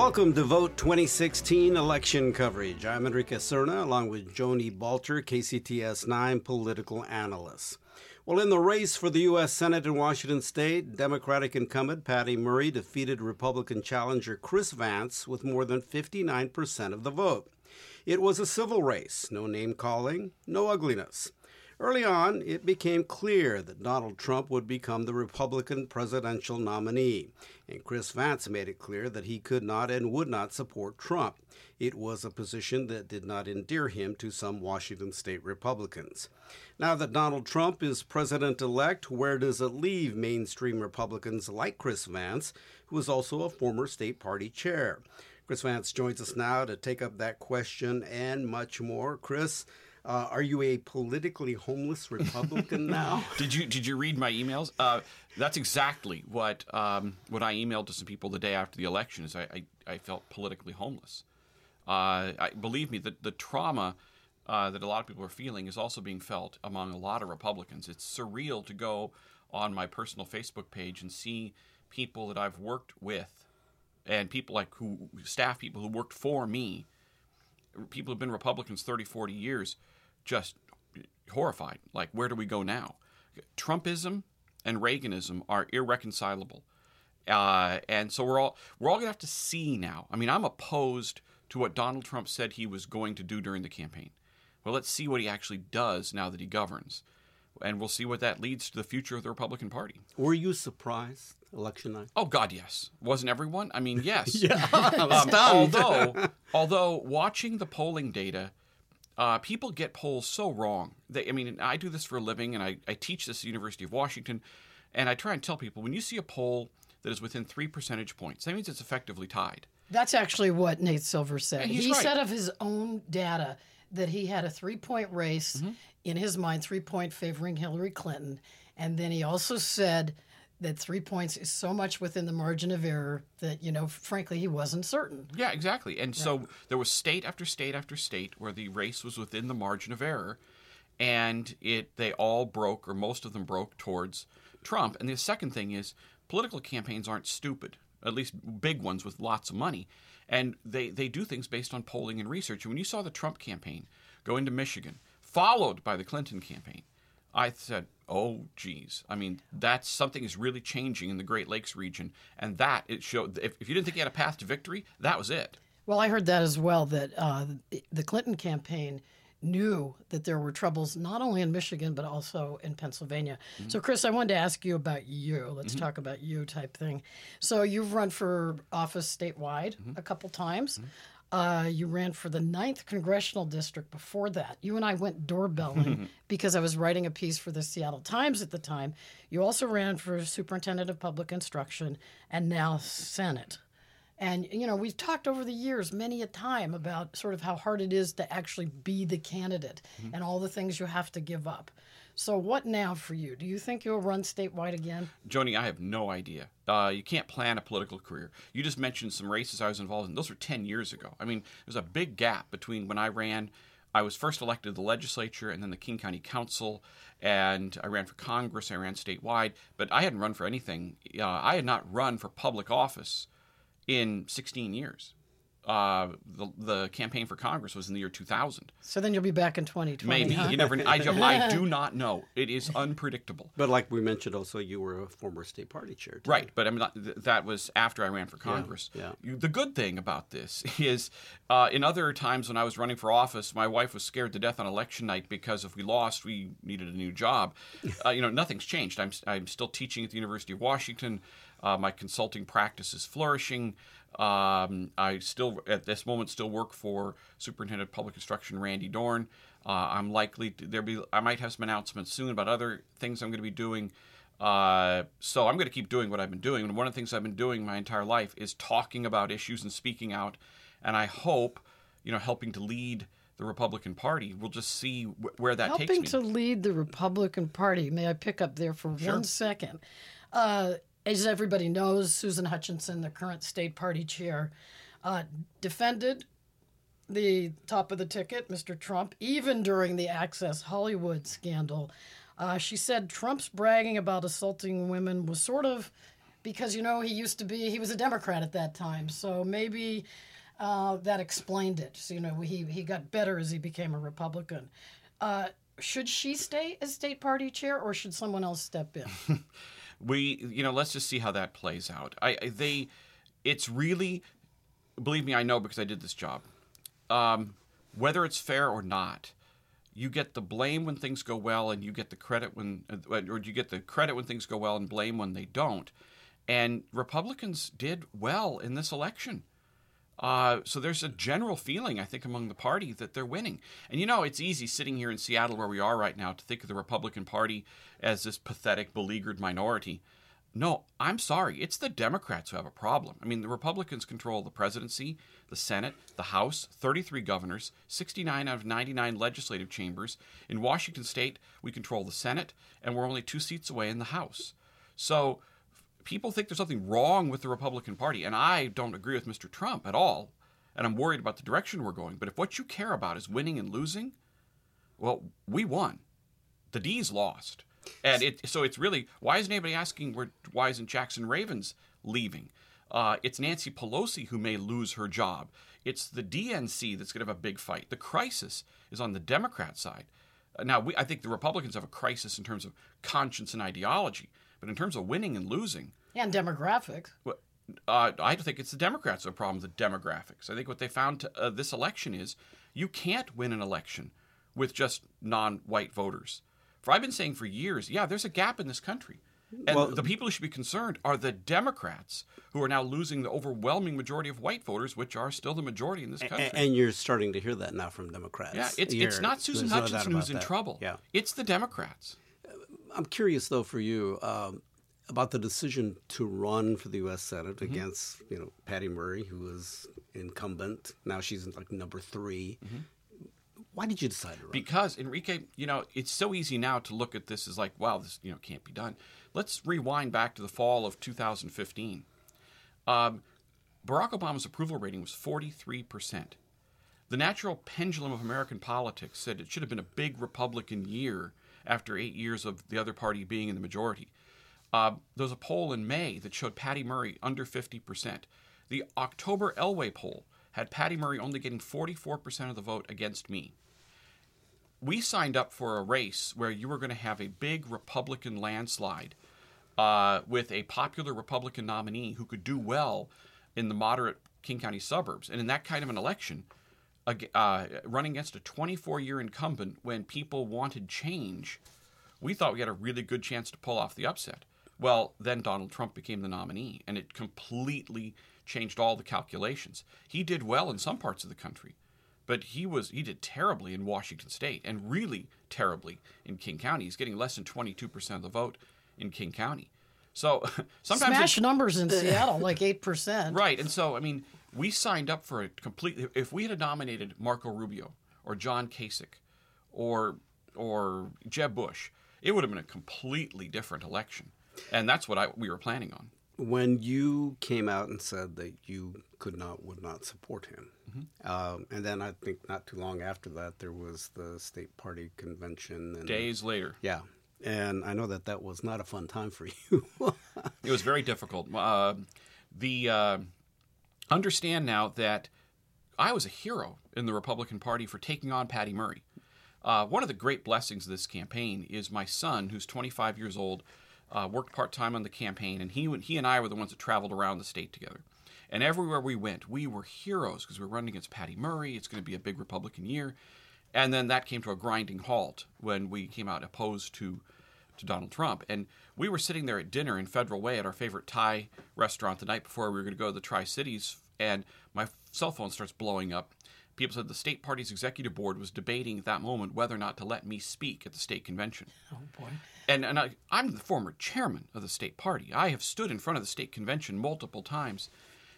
Welcome to Vote 2016 election coverage. I'm Enrique Cerna along with Joni Balter, KCTS 9 political analyst. Well, in the race for the U.S. Senate in Washington state, Democratic incumbent Patty Murray defeated Republican challenger Chris Vance with more than 59% of the vote. It was a civil race, no name calling, no ugliness. Early on, it became clear that Donald Trump would become the Republican presidential nominee, and Chris Vance made it clear that he could not and would not support Trump. It was a position that did not endear him to some Washington state Republicans. Now that Donald Trump is president elect, where does it leave mainstream Republicans like Chris Vance, who is also a former state party chair? Chris Vance joins us now to take up that question and much more. Chris, uh, are you a politically homeless Republican now? did you did you read my emails? Uh, that's exactly what um, what I emailed to some people the day after the election. Is I, I, I felt politically homeless. Uh, I, believe me, the the trauma uh, that a lot of people are feeling is also being felt among a lot of Republicans. It's surreal to go on my personal Facebook page and see people that I've worked with, and people like who staff people who worked for me people who've been Republicans 30, 40 years just horrified. Like, where do we go now? Trumpism and Reaganism are irreconcilable. Uh, and so we're all we're all gonna have to see now. I mean, I'm opposed to what Donald Trump said he was going to do during the campaign. Well, let's see what he actually does now that he governs, and we'll see what that leads to the future of the Republican Party. Were you surprised election night? Oh God, yes. Wasn't everyone? I mean, yes. yeah. um, although, although watching the polling data, uh, people get polls so wrong. They, I mean, I do this for a living, and I, I teach this at the University of Washington, and I try and tell people when you see a poll that is within three percentage points, that means it's effectively tied. That's actually what Nate Silver said. he right. said of his own data that he had a three point race mm-hmm. in his mind, three point favoring Hillary Clinton. And then he also said that three points is so much within the margin of error that you know frankly he wasn't certain yeah exactly and yeah. so there was state after state after state where the race was within the margin of error and it they all broke or most of them broke towards trump and the second thing is political campaigns aren't stupid at least big ones with lots of money and they they do things based on polling and research and when you saw the trump campaign go into michigan followed by the clinton campaign I said, oh, geez. I mean, that's something is really changing in the Great Lakes region. And that, it showed, if, if you didn't think you had a path to victory, that was it. Well, I heard that as well, that uh, the Clinton campaign knew that there were troubles not only in Michigan, but also in Pennsylvania. Mm-hmm. So, Chris, I wanted to ask you about you. Let's mm-hmm. talk about you type thing. So, you've run for office statewide mm-hmm. a couple times. Mm-hmm. Uh, you ran for the ninth congressional district before that. You and I went doorbelling because I was writing a piece for the Seattle Times at the time. You also ran for superintendent of public instruction and now Senate. And, you know, we've talked over the years many a time about sort of how hard it is to actually be the candidate mm-hmm. and all the things you have to give up. So, what now for you? Do you think you'll run statewide again? Joni, I have no idea. Uh, you can't plan a political career. You just mentioned some races I was involved in. Those were 10 years ago. I mean, there's a big gap between when I ran. I was first elected to the legislature and then the King County Council, and I ran for Congress. I ran statewide, but I hadn't run for anything. Uh, I had not run for public office in 16 years uh, the, the campaign for Congress was in the year 2000. So then you'll be back in 2020. Maybe huh? you never. I, I do not know. It is unpredictable. But like we mentioned, also you were a former state party chair. Too. Right, but I mean that was after I ran for Congress. Yeah. yeah. The good thing about this is, uh, in other times when I was running for office, my wife was scared to death on election night because if we lost, we needed a new job. Uh, you know, nothing's changed. I'm I'm still teaching at the University of Washington. Uh, my consulting practice is flourishing. Um, I still, at this moment, still work for Superintendent of Public Instruction Randy Dorn. Uh, I'm likely to, there be I might have some announcements soon about other things I'm going to be doing. Uh, so I'm going to keep doing what I've been doing. And one of the things I've been doing my entire life is talking about issues and speaking out. And I hope, you know, helping to lead the Republican Party. We'll just see wh- where that helping takes me. Helping to lead the Republican Party. May I pick up there for sure. one second? Uh, as everybody knows, Susan Hutchison, the current state party chair, uh, defended the top of the ticket, Mr. Trump, even during the Access Hollywood scandal. Uh, she said Trump's bragging about assaulting women was sort of because you know he used to be he was a Democrat at that time, so maybe uh, that explained it. So, you know, he he got better as he became a Republican. Uh, should she stay as state party chair, or should someone else step in? we, you know, let's just see how that plays out. I, they, it's really, believe me, I know because I did this job. Um, whether it's fair or not, you get the blame when things go well, and you get the credit when, or you get the credit when things go well, and blame when they don't. And Republicans did well in this election. Uh, so there's a general feeling, I think, among the party that they're winning. And you know, it's easy sitting here in Seattle, where we are right now, to think of the Republican Party as this pathetic, beleaguered minority. No, I'm sorry. It's the Democrats who have a problem. I mean, the Republicans control the presidency, the Senate, the House, 33 governors, 69 out of 99 legislative chambers. In Washington state, we control the Senate, and we're only two seats away in the House. So people think there's something wrong with the Republican Party, and I don't agree with Mr. Trump at all, and I'm worried about the direction we're going. But if what you care about is winning and losing, well, we won. The D's lost. And it, so it's really why isn't anybody asking where why isn't Jaxon Ravens leaving? Uh, it's Nancy Pelosi who may lose her job. It's the DNC that's going to have a big fight. The crisis is on the Democrat side. Now, we, I think the Republicans have a crisis in terms of conscience and ideology, but in terms of winning and losing, and demographics. Uh, I think it's the Democrats are a problem with the demographics. I think what they found to, uh, this election is you can't win an election with just non-white voters. For I've been saying for years, yeah, there's a gap in this country. And well, the people who should be concerned are the Democrats who are now losing the overwhelming majority of white voters, which are still the majority in this country. And, and you're starting to hear that now from Democrats. Yeah, it's, it's not Susan Hutchison no who's in that. trouble. Yeah. It's the Democrats. I'm curious, though, for you. Um, about the decision to run for the U.S. Senate mm-hmm. against you know Patty Murray, who was incumbent. Now she's like number 3 mm-hmm. Why did you decide to run? Because Enrique, you know, it's so easy now to look at this as like, wow, this you know can't be done. Let's rewind back to the fall of 2015. Um, Barack Obama's approval rating was 43 percent. The natural pendulum of American politics said it should have been a big Republican year after eight years of the other party being in the majority. Uh, there was a poll in May that showed Patty Murray under 50%. The October Elway poll had Patty Murray only getting 44% of the vote against me. We signed up for a race where you were going to have a big Republican landslide uh, with a popular Republican nominee who could do well in the moderate King County suburbs. And in that kind of an election, uh, running against a 24 year incumbent when people wanted change, we thought we had a really good chance to pull off the upset. Well, then Donald Trump became the nominee, and it completely changed all the calculations. He did well in some parts of the country, but he was he did terribly in Washington State and really terribly in King County. He's getting less than 22% of the vote in King County. So sometimes smash numbers in Seattle like 8%. Right. And so I mean, we signed up for a completely if we had nominated Marco Rubio or John Kasich or or Jeb Bush, it would have been a completely different election and that's what I we were planning on. When you came out and said that you could not would not support him, mm-hmm. um, and then I think not too long after that there was the state party convention. And, Days later, yeah, and I know that that was not a fun time for you. it was very difficult. Uh, the uh, understand now that I was a hero in the Republican Party for taking on Patty Murray. Uh, one of the great blessings of this campaign is my son, who's 25 years old, uh, worked part time on the campaign, and he he and I were the ones that traveled around the state together. And everywhere we went, we were heroes because we were running against Patty Murray. It's going to be a big Republican year, and then that came to a grinding halt when we came out opposed to to Donald Trump. And we were sitting there at dinner in Federal Way at our favorite Thai restaurant the night before we were going to go to the Tri Cities, and my cell phone starts blowing up. People said the state party's executive board was debating at that moment whether or not to let me speak at the state convention. Oh boy! And, and I, I'm the former chairman of the state party. I have stood in front of the state convention multiple times.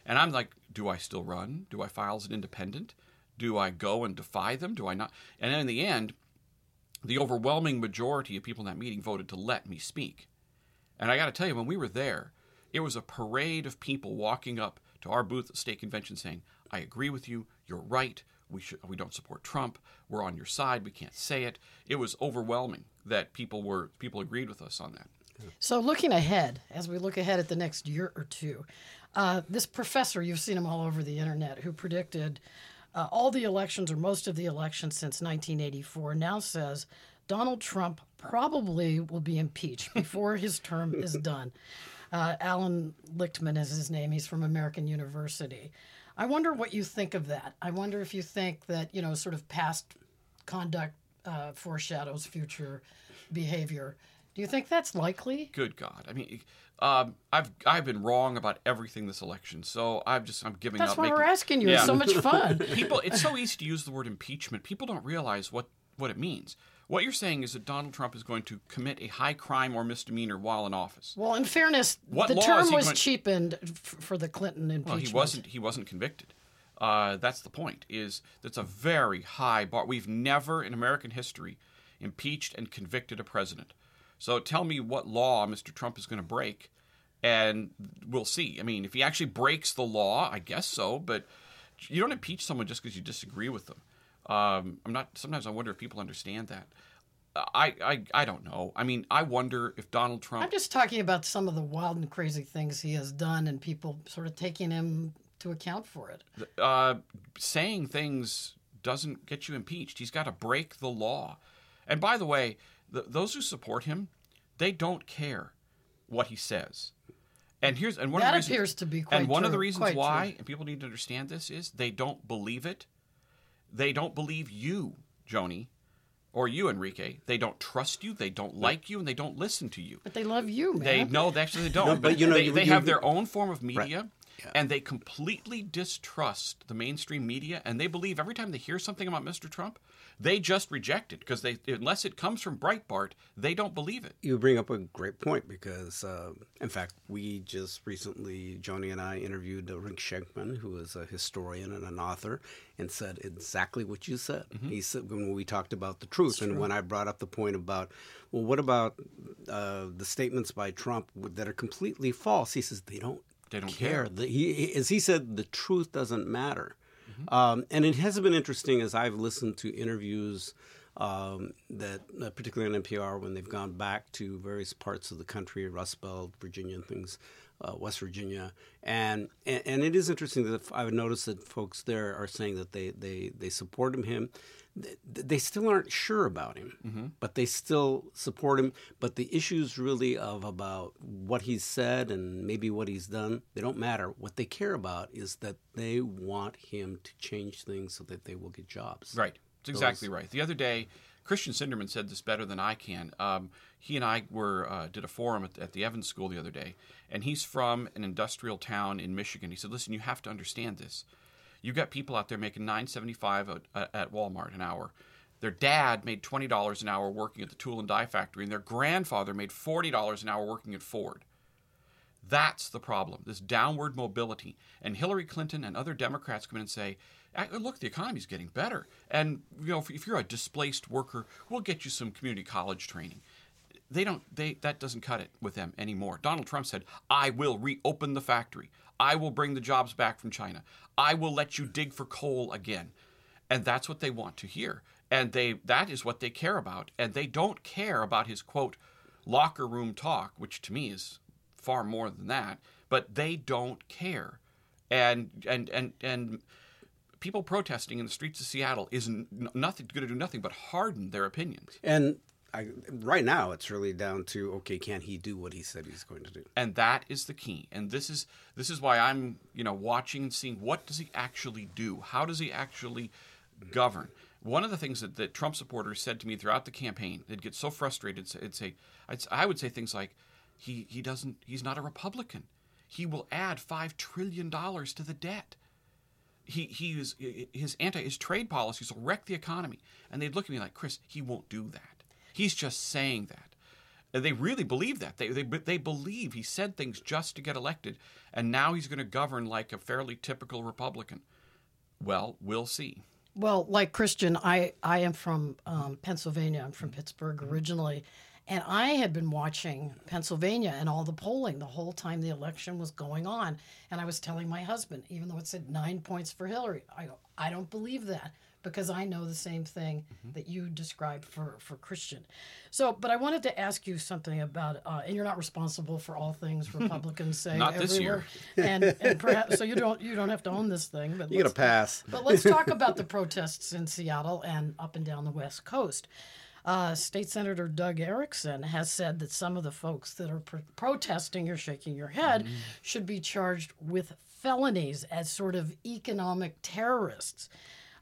And I'm like, do I still run? Do I file as an independent? Do I go and defy them? Do I not? And in the end, the overwhelming majority of people in that meeting voted to let me speak. And I got to tell you, when we were there, it was a parade of people walking up to our booth at the state convention saying, I agree with you. You're right. We, should, we don't support Trump. We're on your side. We can't say it. It was overwhelming that people were people agreed with us on that. So, looking ahead, as we look ahead at the next year or two, uh, this professor, you've seen him all over the internet, who predicted uh, all the elections or most of the elections since 1984, now says Donald Trump probably will be impeached before his term is done. Uh, Alan Lichtman is his name. He's from American University. I wonder what you think of that. I wonder if you think that, you know, sort of past conduct uh, foreshadows future behavior. Do you think that's likely? Good God! I mean, um, I've I've been wrong about everything this election, so I'm just I'm giving That's up. why making- we're asking you. Yeah. It's so much fun. People, it's so easy to use the word impeachment. People don't realize what what it means. What you're saying is that Donald Trump is going to commit a high crime or misdemeanor while in office. Well, in fairness, What the term was going- cheapened f- for the Clinton impeachment. Well, he wasn't. He wasn't convicted. Uh, that's the point. Is that's a very high bar. We've never in American history impeached and convicted a president. So tell me what law Mr. Trump is going to break, and we'll see. I mean, if he actually breaks the law, I guess so. But you don't impeach someone just because you disagree with them. Um, I'm not. Sometimes I wonder if people understand that. I, I I don't know. I mean, I wonder if Donald Trump. I'm just talking about some of the wild and crazy things he has done, and people sort of taking him to account for it. uh, saying things doesn't get you impeached. He's got to break the law. And by the way, th those who support him, they don't care what he says. And here's and one That of the reasons, appears to be quite and one of the reasons why, true. and people need to understand this is they don't believe it. They don't believe you, Joni, or you, Enrique. They don't trust you. They don't like you, and they don't listen to you. But they love you, man. They no, they actually they don't. No, but you know, they, you- they you- have their own form of media, Yeah. and they completely distrust the mainstream media, and they believe every time they hear something about Mr. Trump, they just reject it because they unless it comes from Breitbart, they don't believe it. You bring up a great point because, uh, in fact, we just recently, Joni and I interviewed Rick Shenkman, who is a historian and an author, and said exactly what you said. He said when we talked about the truth, and when I brought up the point about, well, what about uh, the statements by Trump that are completely false? He says they don't. They don't care. care. The, he, as he said, the truth doesn't matter. Um, and it has been interesting as I've listened to interviews um, that, uh, particularly on NPR, when they've gone back to various parts of the country, Rust Belt, Virginia, and things, uh, West Virginia, and, and and it is interesting that I've noticed that folks there are saying that they they they support him. They, they still aren't sure about him, but they still support him. But the issues really of about what he's said and maybe what he's done, they don't matter. What they care about is that they want him to change things so that they will get jobs. Right. It's exactly right. The other day, Christian Sinderman said this better than I can. Um, he and I were uh, did a forum at, at the Evans School the other day, and he's from an industrial town in Michigan. He said, "Listen, you have to understand this. You've got people out there making nine seventy five at, Walmart an hour. Their dad made twenty dollars an hour working at the tool and die factory, and their grandfather made forty dollars an hour working at Ford." That's the problem, this downward mobility. And Hillary Clinton and other Democrats come in and say, "Ah, look, the economy's getting better. And you know, if, if you're a displaced worker, we'll get you some community college training. They don't they that doesn't cut it with them anymore. Donald Trump said, I will reopen the factory. I will bring the jobs back from China. I will let you dig for coal again. And that's what they want to hear. And they that is what they care about. And they don't care about his quote locker room talk, which to me is far more than that, but they don't care. And and and and people protesting in the streets of Seattle is n- nothing going to do nothing but harden their opinions. And I, right now, it's really down to okay, can he do what he said he's going to do? and that is the key. And this is this is why i'm you know watching and seeing what does he actually do? How does he actually govern? One of the things that, that trump supporters said to me throughout the campaign they'd get so frustrated it'd say I'd, i would say things like he, he doesn't he's not a republican. He will add five trillion dollars to the debt he he is his anti his trade policies will wreck the economy and they'd look at me like chris he won't do that he's just saying that and they really believe that. They, they, they believe he said things just to get elected, and now he's going to govern like a fairly typical Republican. Well, we'll see. Well, like Christian, I, I am from um, Pennsylvania. I'm from Pittsburgh originally. And I had been watching Pennsylvania and all the polling the whole time the election was going on. And I was telling my husband, even though it said nine points for Hillary, I go, I don't believe that because I know the same thing that you described for, for Christian. So, but I wanted to ask you something about, uh, and you're not responsible for all things Republicans say Not this everywhere, and, and perhaps so you don't you don't have to own this thing, but You got let's- pass. but let's talk about the protests in Seattle and up and down the West Coast. Uh, State Senator Doug Ericksen has said that some of the folks that are pro- protesting, you're shaking your head, should be charged with felonies as sort of economic terrorists.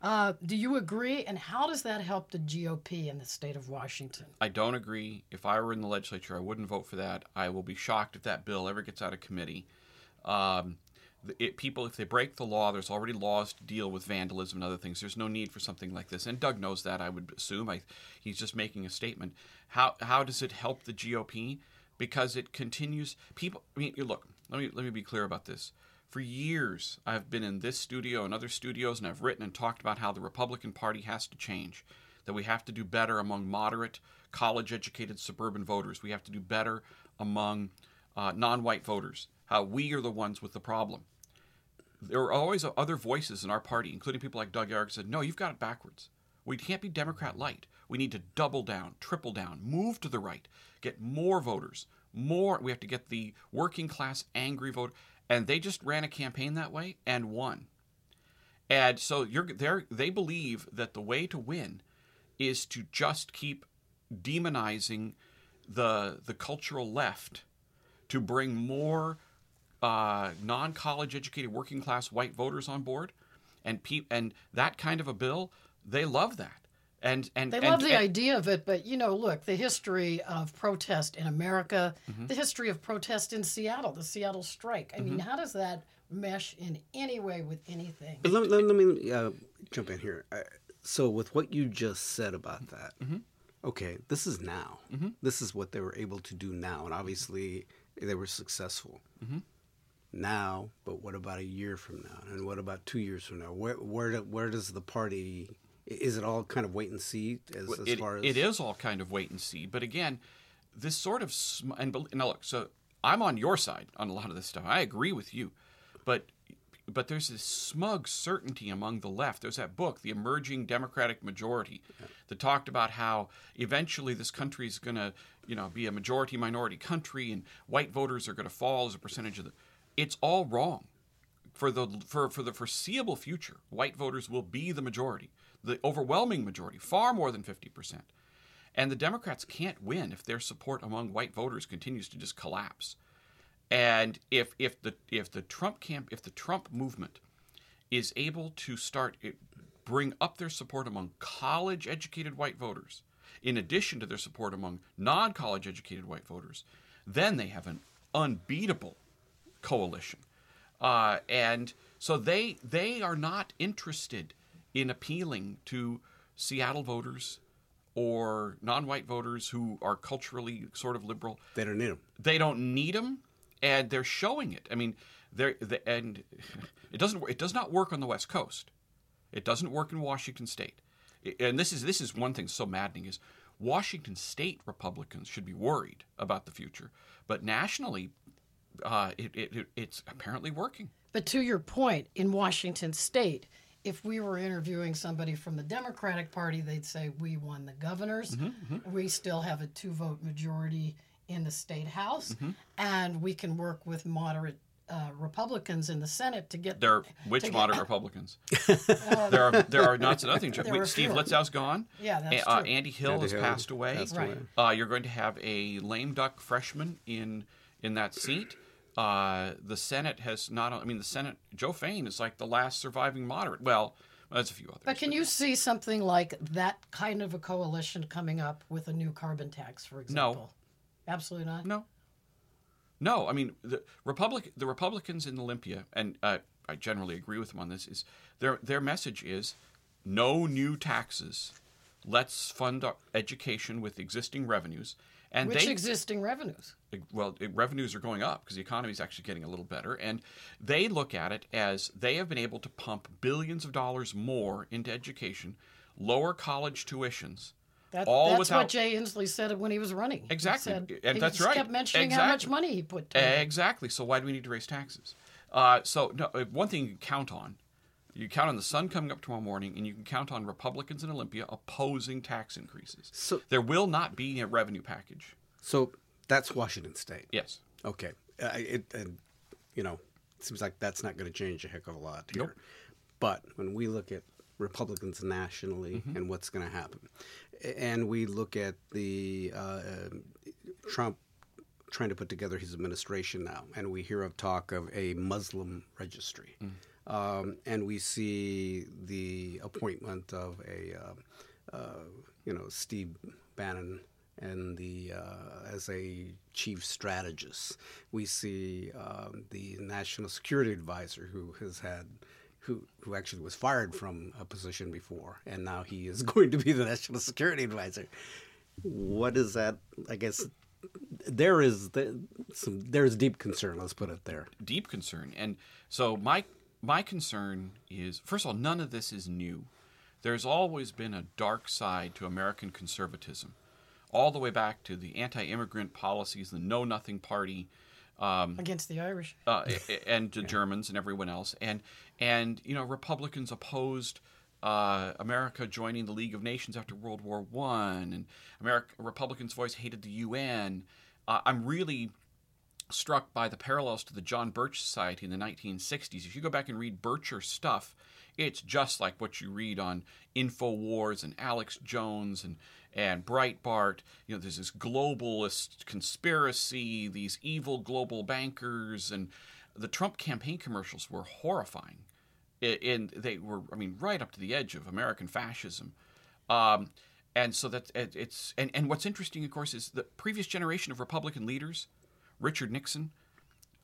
Uh, do you agree? And how does that help the GOP in the state of Washington? I don't agree. If I were in the legislature, I wouldn't vote for that. I will be shocked if that bill ever gets out of committee. Um, it, people, if they break the law, there's already laws to deal with vandalism and other things. There's no need for something like this. And Doug knows that. I would assume. I, he's just making a statement. How how does it help the GOP? Because it continues. People. I mean, look. Let me let me be clear about this. For years, I've been in this studio and other studios, and I've written and talked about how the Republican Party has to change. That we have to do better among moderate, college educated suburban voters. We have to do better among uh, non white voters. How we are the ones with the problem. There are always other voices in our party, including people like Doug Ericksen, said, No, you've got it backwards. We can't be Democrat light. We need to double down, triple down, move to the right, get more voters, more. We have to get the working class angry vote. And they just ran a campaign that way and won. And so you're they they believe that the way to win is to just keep demonizing the the cultural left to bring more uh, non-college educated working class white voters on board and pe- and that kind of a bill they love that and and They and- love the and- idea of it, but you know, look, the history of protest in America, Mm-hmm. the history of protest in Seattle, the Seattle strike. I mean, Mm-hmm. how does that mesh in any way with anything? But let, let, let me uh, jump in here. Uh, so, with what you just said about that, okay, this is now. This is what they were able to do now, and obviously they were successful. Now, but what about a year from now, and what about two years from now? Where where where does the party? Is it all kind of wait and see as, as it, far as it is all kind of wait and see. But again, this sort of sm- and now look, so I'm on your side on a lot of this stuff. I agree with you, but but there's this smug certainty among the left. There's that book, The Emerging Democratic Majority, that talked about how eventually this country is going to, you know, be a majority minority country, and white voters are going to fall as a percentage of the. It's all wrong for the for, for the foreseeable future, white voters will be the majority, the overwhelming majority, far more than fifty percent. And the Democrats can't win if their support among white voters continues to just collapse. And if if the if the Trump camp if the Trump movement is able to start it, bring up their support among college educated white voters, in addition to their support among non college educated white voters, then they have an unbeatable coalition. Uh, and so they they are not interested in appealing to Seattle voters or non-white voters who are culturally sort of liberal. they don't need them. They don't need them, and they're showing it. I mean, they're the, and it doesn't it does not work on the West Coast. It doesn't work in Washington State. And this is this is one thing so maddening is Washington State Republicans should be worried about the future, but nationally, uh, it, it, it, it's apparently working. But to your point, in Washington state, if we were interviewing somebody from the Democratic Party, they'd say we won the governors. Mm-hmm, We still have a two vote majority in the state house, Mm-hmm. and we can work with moderate uh, Republicans in the Senate to get There, to which get- moderate Republicans? there are there are not nothing. There Wait, are Steve fewer. Litzow's gone. Yeah, that's uh, true. Andy Hill Andy has Hill passed away. passed Right. away. Uh, you're going to have a lame duck freshman in in that seat. Uh, the Senate has not. I mean, the Senate. Joe Fain is like the last surviving moderate. Well, there's a few others. But can you see something like that kind of a coalition coming up with a new carbon tax, for example? No, absolutely not. No. No, I mean the Republic, the Republicans in Olympia, and uh, I generally agree with them on this. Is their their message is no new taxes. Let's fund our education with existing revenues, and Which they existing revenues? well, it, revenues are going up because the economy is actually getting a little better, and they look at it as they have been able to pump billions of dollars more into education, lower college tuitions, That, all that's without what Jay Inslee said when he was running. Exactly. said- And that's right. kept mentioning how much Exactly. money he put. Exactly. So why do we need to raise taxes? Uh, so no, uh, one thing you can count on You count on the sun coming up tomorrow morning, and you can count on Republicans in Olympia opposing tax increases. So- there will not be a revenue package. So that's Washington State. Yes. Okay. Uh, it, and, you know, it seems like that's not going to change a heck of a lot here. Nope. But when we look at Republicans nationally and what's going to happen, and we look at the uh, um, Trump trying to put together his administration now, and we hear of talk of a Muslim registry, um, and we see the appointment of a, uh, uh, you know, Steve Bannon and the uh, as a chief strategist. We see um, the national security advisor who has had. Who, who actually was fired from a position before, and now he is going to be the national security advisor. What is that? I guess there is the, some there's deep concern. Let's put it there. deep concern. And so my my concern is first of all, none of this is new. There's always been a dark side to American conservatism, all the way back to the anti-immigrant policies, the Know Nothing Party, against the Irish. uh, and the Germans and everyone else, and and you know Republicans opposed uh, America joining the League of Nations after World War One, and America Republicans' voice hated the UN. Uh, I'm really struck by the parallels to the John Birch Society in the 1960s. If you go back and read Bircher stuff, it's just like what you read on Infowars and Alex Jones and and Breitbart. You know, there's this globalist conspiracy, these evil global bankers, and the Trump campaign commercials were horrifying. And they were, I mean, right up to the edge of American fascism. Um, and so that it's and, and what's interesting, of course, is the previous generation of Republican leaders, Richard Nixon,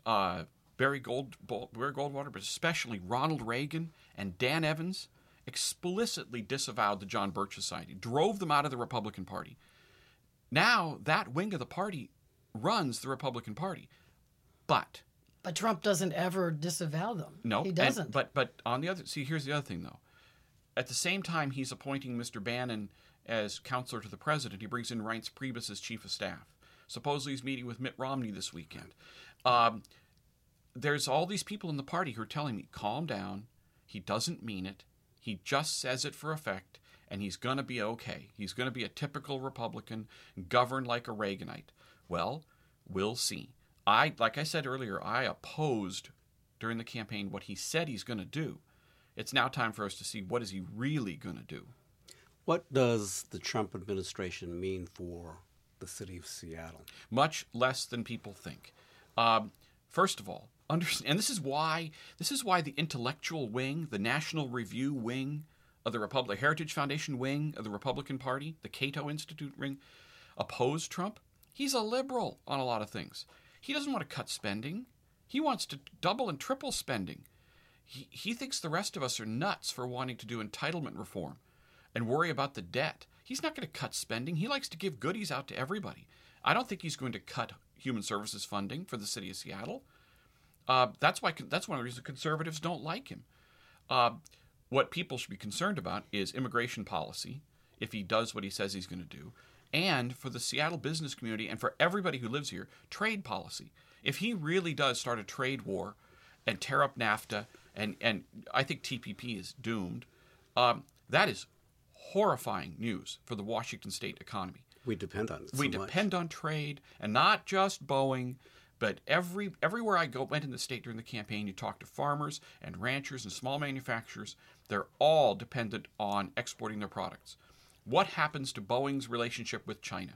uh, Barry Gold Barry Goldwater, but especially Ronald Reagan and Dan Evans, explicitly disavowed the John Birch Society, drove them out of the Republican Party. Now that wing of the party runs the Republican Party, but But Trump doesn't ever disavow them. no, he doesn't. but but on the other, see, here's the other thing though. At the same time, he's appointing Mr. Bannon as counselor to the president. He brings in Reince Priebus as chief of staff. Supposedly, he's meeting with Mitt Romney this weekend. Um, there's all these people in the party who are telling me, calm down. He doesn't mean it. He just says it for effect, and he's going to be okay. He's going to be a typical Republican, governed like a Reaganite. Well, we'll see. I, like I said earlier, I opposed during the campaign what he said he's going to do. It's now time for us to see what is he really going to do. What does the Trump administration mean for the city of Seattle? much less than people think. Um, first of all, understand, and this is why this is why the intellectual wing, the National Review wing of the Republic Heritage Foundation wing of the Republican Party, the Cato Institute wing, oppose Trump. He's a liberal on a lot of things. He doesn't want to cut spending. He wants to double and triple spending. He, he thinks the rest of us are nuts for wanting to do entitlement reform and worry about the debt. He's not going to cut spending. He likes to give goodies out to everybody. I don't think he's going to cut human services funding for the city of Seattle. Uh, that's why that's one of the reasons conservatives don't like him. Uh, what people should be concerned about is immigration policy, if he does what he says he's going to do, and for the Seattle business community and for everybody who lives here, trade policy. If he really does start a trade war and tear up NAFTA, and, and I think TPP is doomed, um, that is horrifying news for the Washington state economy. We depend on it. We so much. depend on trade, and not just Boeing, but every everywhere I go went in the state during the campaign. You talk to farmers and ranchers and small manufacturers; they're all dependent on exporting their products. What happens to Boeing's relationship with China?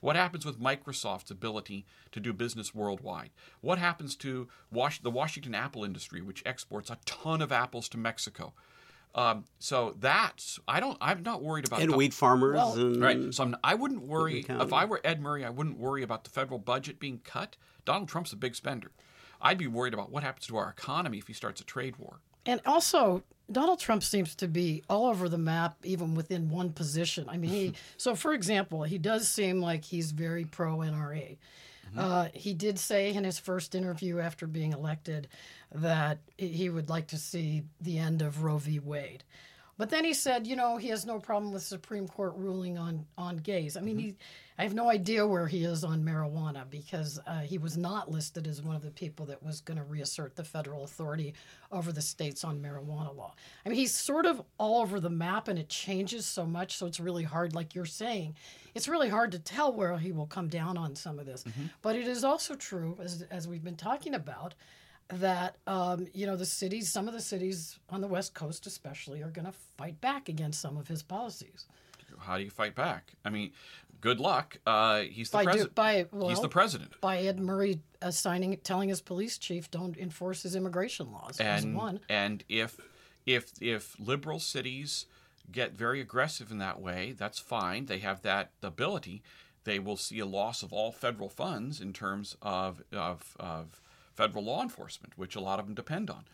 What happens with Microsoft's ability to do business worldwide? What happens to Was- the Washington apple industry, which exports a ton of apples to Mexico? Um, so that's I don't I'm not worried about and the- wheat farmers. Well- and, Right. So I'm, I wouldn't worry if I were Ed Murray. I wouldn't worry about the federal budget being cut. Donald Trump's a big spender. I'd be worried about what happens to our economy if he starts a trade war. And also, Donald Trump seems to be all over the map, even within one position. I mean, he, so for example, he does seem like he's very pro NRA. Uh, he did say in his first interview after being elected that he would like to see the end of Roe v. Wade. But then he said, you know, he has no problem with Supreme Court ruling on on gays. I mean, Mm-hmm. he, I have no idea where he is on marijuana because uh, he was not listed as one of the people that was going to reassert the federal authority over the states on marijuana law. I mean, he's sort of all over the map, and it changes so much, so it's really hard. Like you're saying, it's really hard to tell where he will come down on some of this. But it is also true, as as we've been talking about that um, you know the cities, some of the cities on the West Coast, especially, are going to fight back against some of his policies. How do you fight back? I mean, good luck. Uh, he's the president. by well, he's the president. by Ed Murray assigning, telling his police chief, don't enforce his immigration laws. as and one. and if if if liberal cities get very aggressive in that way, that's fine. They have that ability. They will see a loss of all federal funds in terms of of, of federal law enforcement, which a lot of them depend on.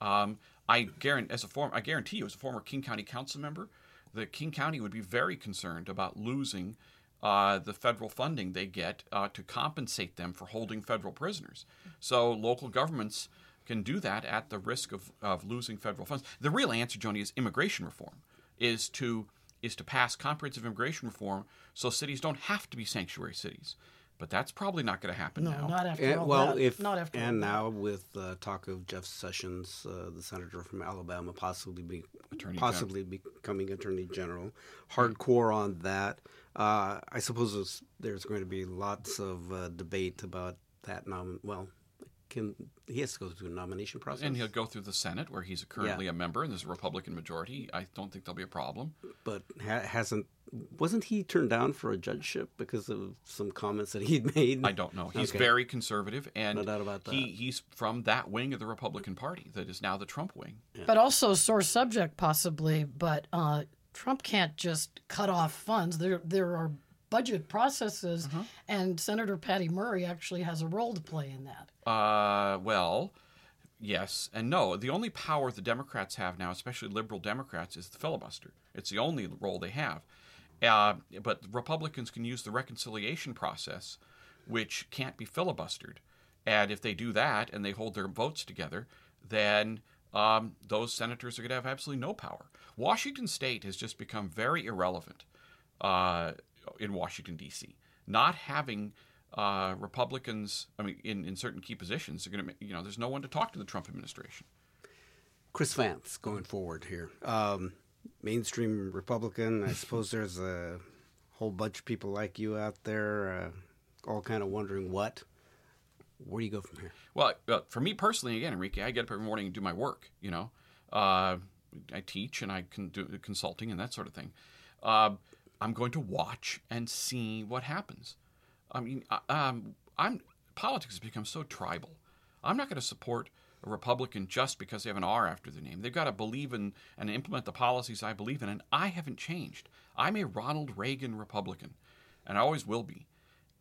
Um, I guarantee, as a form, I guarantee you, as a former King County Council member, the King County would be very concerned about losing uh, the federal funding they get uh, to compensate them for holding federal prisoners. So local governments can do that at the risk of, of losing federal funds. The real answer, Joni, is immigration reform. Is to is to pass comprehensive immigration reform so cities don't have to be sanctuary cities. But that's probably not going to happen No, now. not after And, all well, that. if not after all and that. now with uh, talk of Jeff Sessions, uh, the senator from Alabama, possibly be Attorney possibly becoming attorney general, hardcore on that. Uh, I suppose there's, there's going to be lots of uh, debate about that. Nom- well, can he has to go through a nomination process? And he'll go through the Senate, where he's currently a member, and there's a Republican majority. I don't think there'll be a problem. but ha- hasn't wasn't he turned down for a judgeship because of some comments that he'd made? I don't know. He's Okay. very conservative, and No doubt about He, that. he's from that wing of the Republican Party that is now the Trump wing. but also sore subject possibly. But uh, Trump can't just cut off funds. There there are budget processes, Uh-huh. and Senator Patty Murray actually has a role to play in that. Uh, well, yes and no. The only power the Democrats have now, especially liberal Democrats, is the filibuster. It's the only role they have. Uh, but Republicans can use the reconciliation process, which can't be filibustered. And if they do that and they hold their votes together, then um, those senators are going to have absolutely no power. Washington State has just become very irrelevant uh, in Washington D.C. Not having uh, Republicans, I mean, in, in certain key positions, are going to, you know, there's no one to talk to the Trump administration. Chris Vance going forward here. Um, mainstream Republican. I suppose there's a whole bunch of people like you out there, uh, all kind of wondering what. Where do you go from here? Well, uh, for me personally, again, Enrique, I get up every morning and do my work. You know, uh, I teach and I can do consulting and that sort of thing. Uh, I'm going to watch and see what happens. I mean, I- um, I'm politics has become so tribal. I'm not going to support a Republican just because they have an R after their name. They've got to believe in and implement the policies I believe in, and I haven't changed. I'm a Ronald Reagan Republican, and I always will be.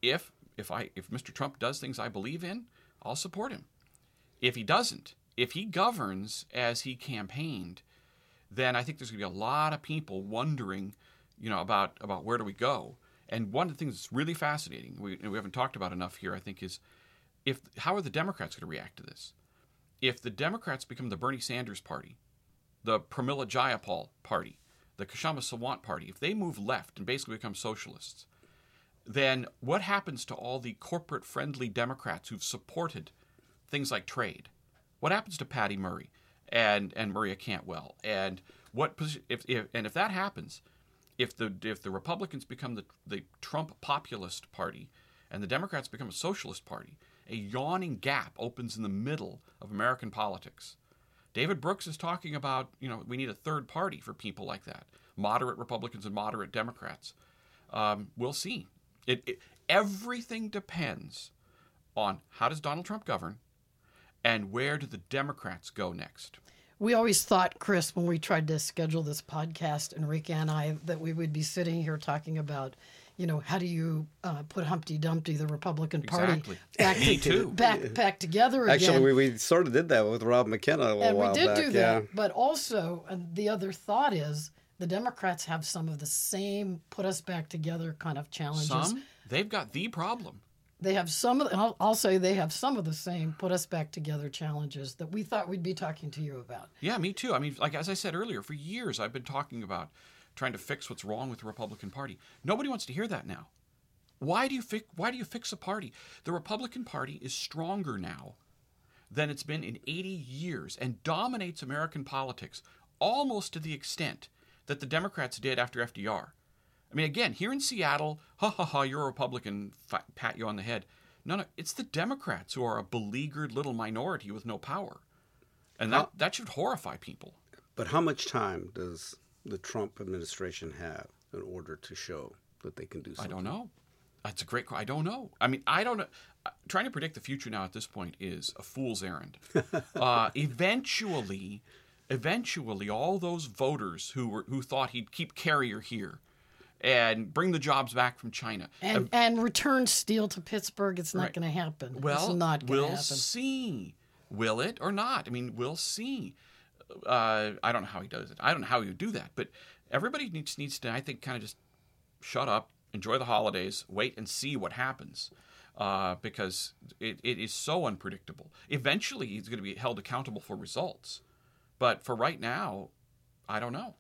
If if I if Mr. Trump does things I believe in, I'll support him. If he doesn't, if he governs as he campaigned, then I think there's going to be a lot of people wondering, you know, about about where do we go. And one of the things that's really fascinating, we, we haven't talked about enough here, I think, is if how are the Democrats going to react to this? If the Democrats become the Bernie Sanders party, the Pramila Jayapal party, the Kshama Sawant party, if they move left and basically become socialists, then what happens to all the corporate friendly Democrats who've supported things like trade? What happens to Patty Murray and, and Maria Cantwell? And what if, if and if that happens, if the if the Republicans become the the Trump populist party and the Democrats become a socialist party, a yawning gap opens in the middle of American politics. David Brooks is talking about, you know, we need a third party for people like that, moderate Republicans and moderate Democrats. Um, we'll see. It, it, everything depends on how does Donald Trump govern, and where do the Democrats go next. We always thought, Chris, when we tried to schedule this podcast, Enrique and I, that we would be sitting here talking about, you know, how do you uh, put Humpty Dumpty, the Republican Party, Exactly. back, Me to- too. back back together again. Actually, we, we sort of did that with Rob McKenna a little and we did back. do that. Yeah. But also, and the other thought is the Democrats have some of the same put us back together kind of challenges. Some they've got the problem. they have some of the, I'll, I'll say they have some of the same put us back together challenges that we thought we'd be talking to you about. Yeah, me too. I mean, like as I said earlier, for years I've been talking about trying to fix what's wrong with the Republican Party. Nobody wants to hear that now. Why do you fix why do you fix a party? The Republican Party is stronger now than it's been in 80 years and dominates American politics almost to the extent that the Democrats did after FDR. I mean, again, here in Seattle, ha ha ha, you're a Republican, pat you on the head. No, no, it's the Democrats who are a beleaguered little minority with no power. And that, that should horrify people. But how much time does the Trump administration have in order to show that they can do something? I don't know. That's a great. I don't know. I mean, I don't know. Uh, trying to predict the future now at this point is a fool's errand. uh, eventually, eventually, all those voters who were who thought he'd keep Carrier here and bring the jobs back from China and uh, and return steel to Pittsburgh, it's not right. going to happen. Well, it's not we'll happen. see. Will it or not? I mean, we'll see. Uh, I don't know how he does it. I don't know how you do that. But everybody needs needs to, I think, kind of just shut up, enjoy the holidays, wait and see what happens. Uh, because it, it is so unpredictable. Eventually, he's going to be held accountable for results. But for right now, I don't know.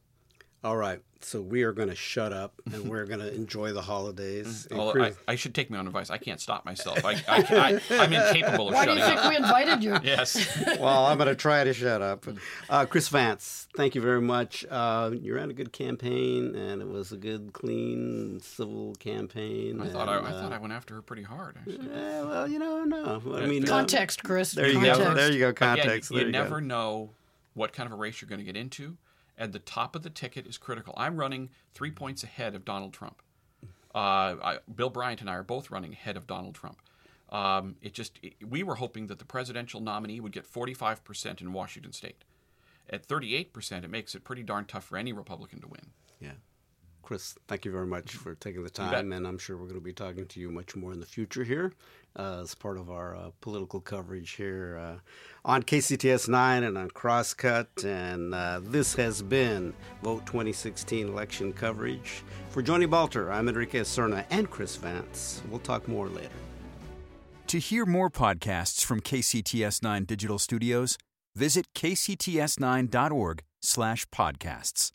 All right. So we are going to shut up and we're going to enjoy the holidays. I, I, should take my own advice. I can't stop myself. I, I, am incapable of Why shutting up. Why do you think up. we invited you? yes. well, I'm going to try to shut up. Uh, Chris Vance, thank you very much. Uh, you ran a good campaign, and it was a good, clean, civil campaign. I and, thought I, I, thought I went after her pretty hard. Actually. Yeah, well, you know, no. I mean, context, Chris. There you context. go. There you go. Context. Again, you, you never go. know what kind of a race you're going to get into and the top of the ticket is critical. I'm running three points ahead of Donald Trump. Uh, I, Bill Bryant and I are both running ahead of Donald Trump. Um, it just it, we were hoping that the presidential nominee would get 45% in Washington State. At 38%, it makes it pretty darn tough for any Republican to win. Yeah. Chris, thank you very much for taking the time, and I'm sure we're going to be talking to you much more in the future here uh, as part of our uh, political coverage here uh, on KCTS 9 and on Crosscut. And uh, this has been Vote 2016 election coverage. For Joni Balter, I'm Enrique Cerna and Chris Vance. We'll talk more later. To hear more podcasts from KCTS 9 Digital Studios, visit kcts9.org slash podcasts.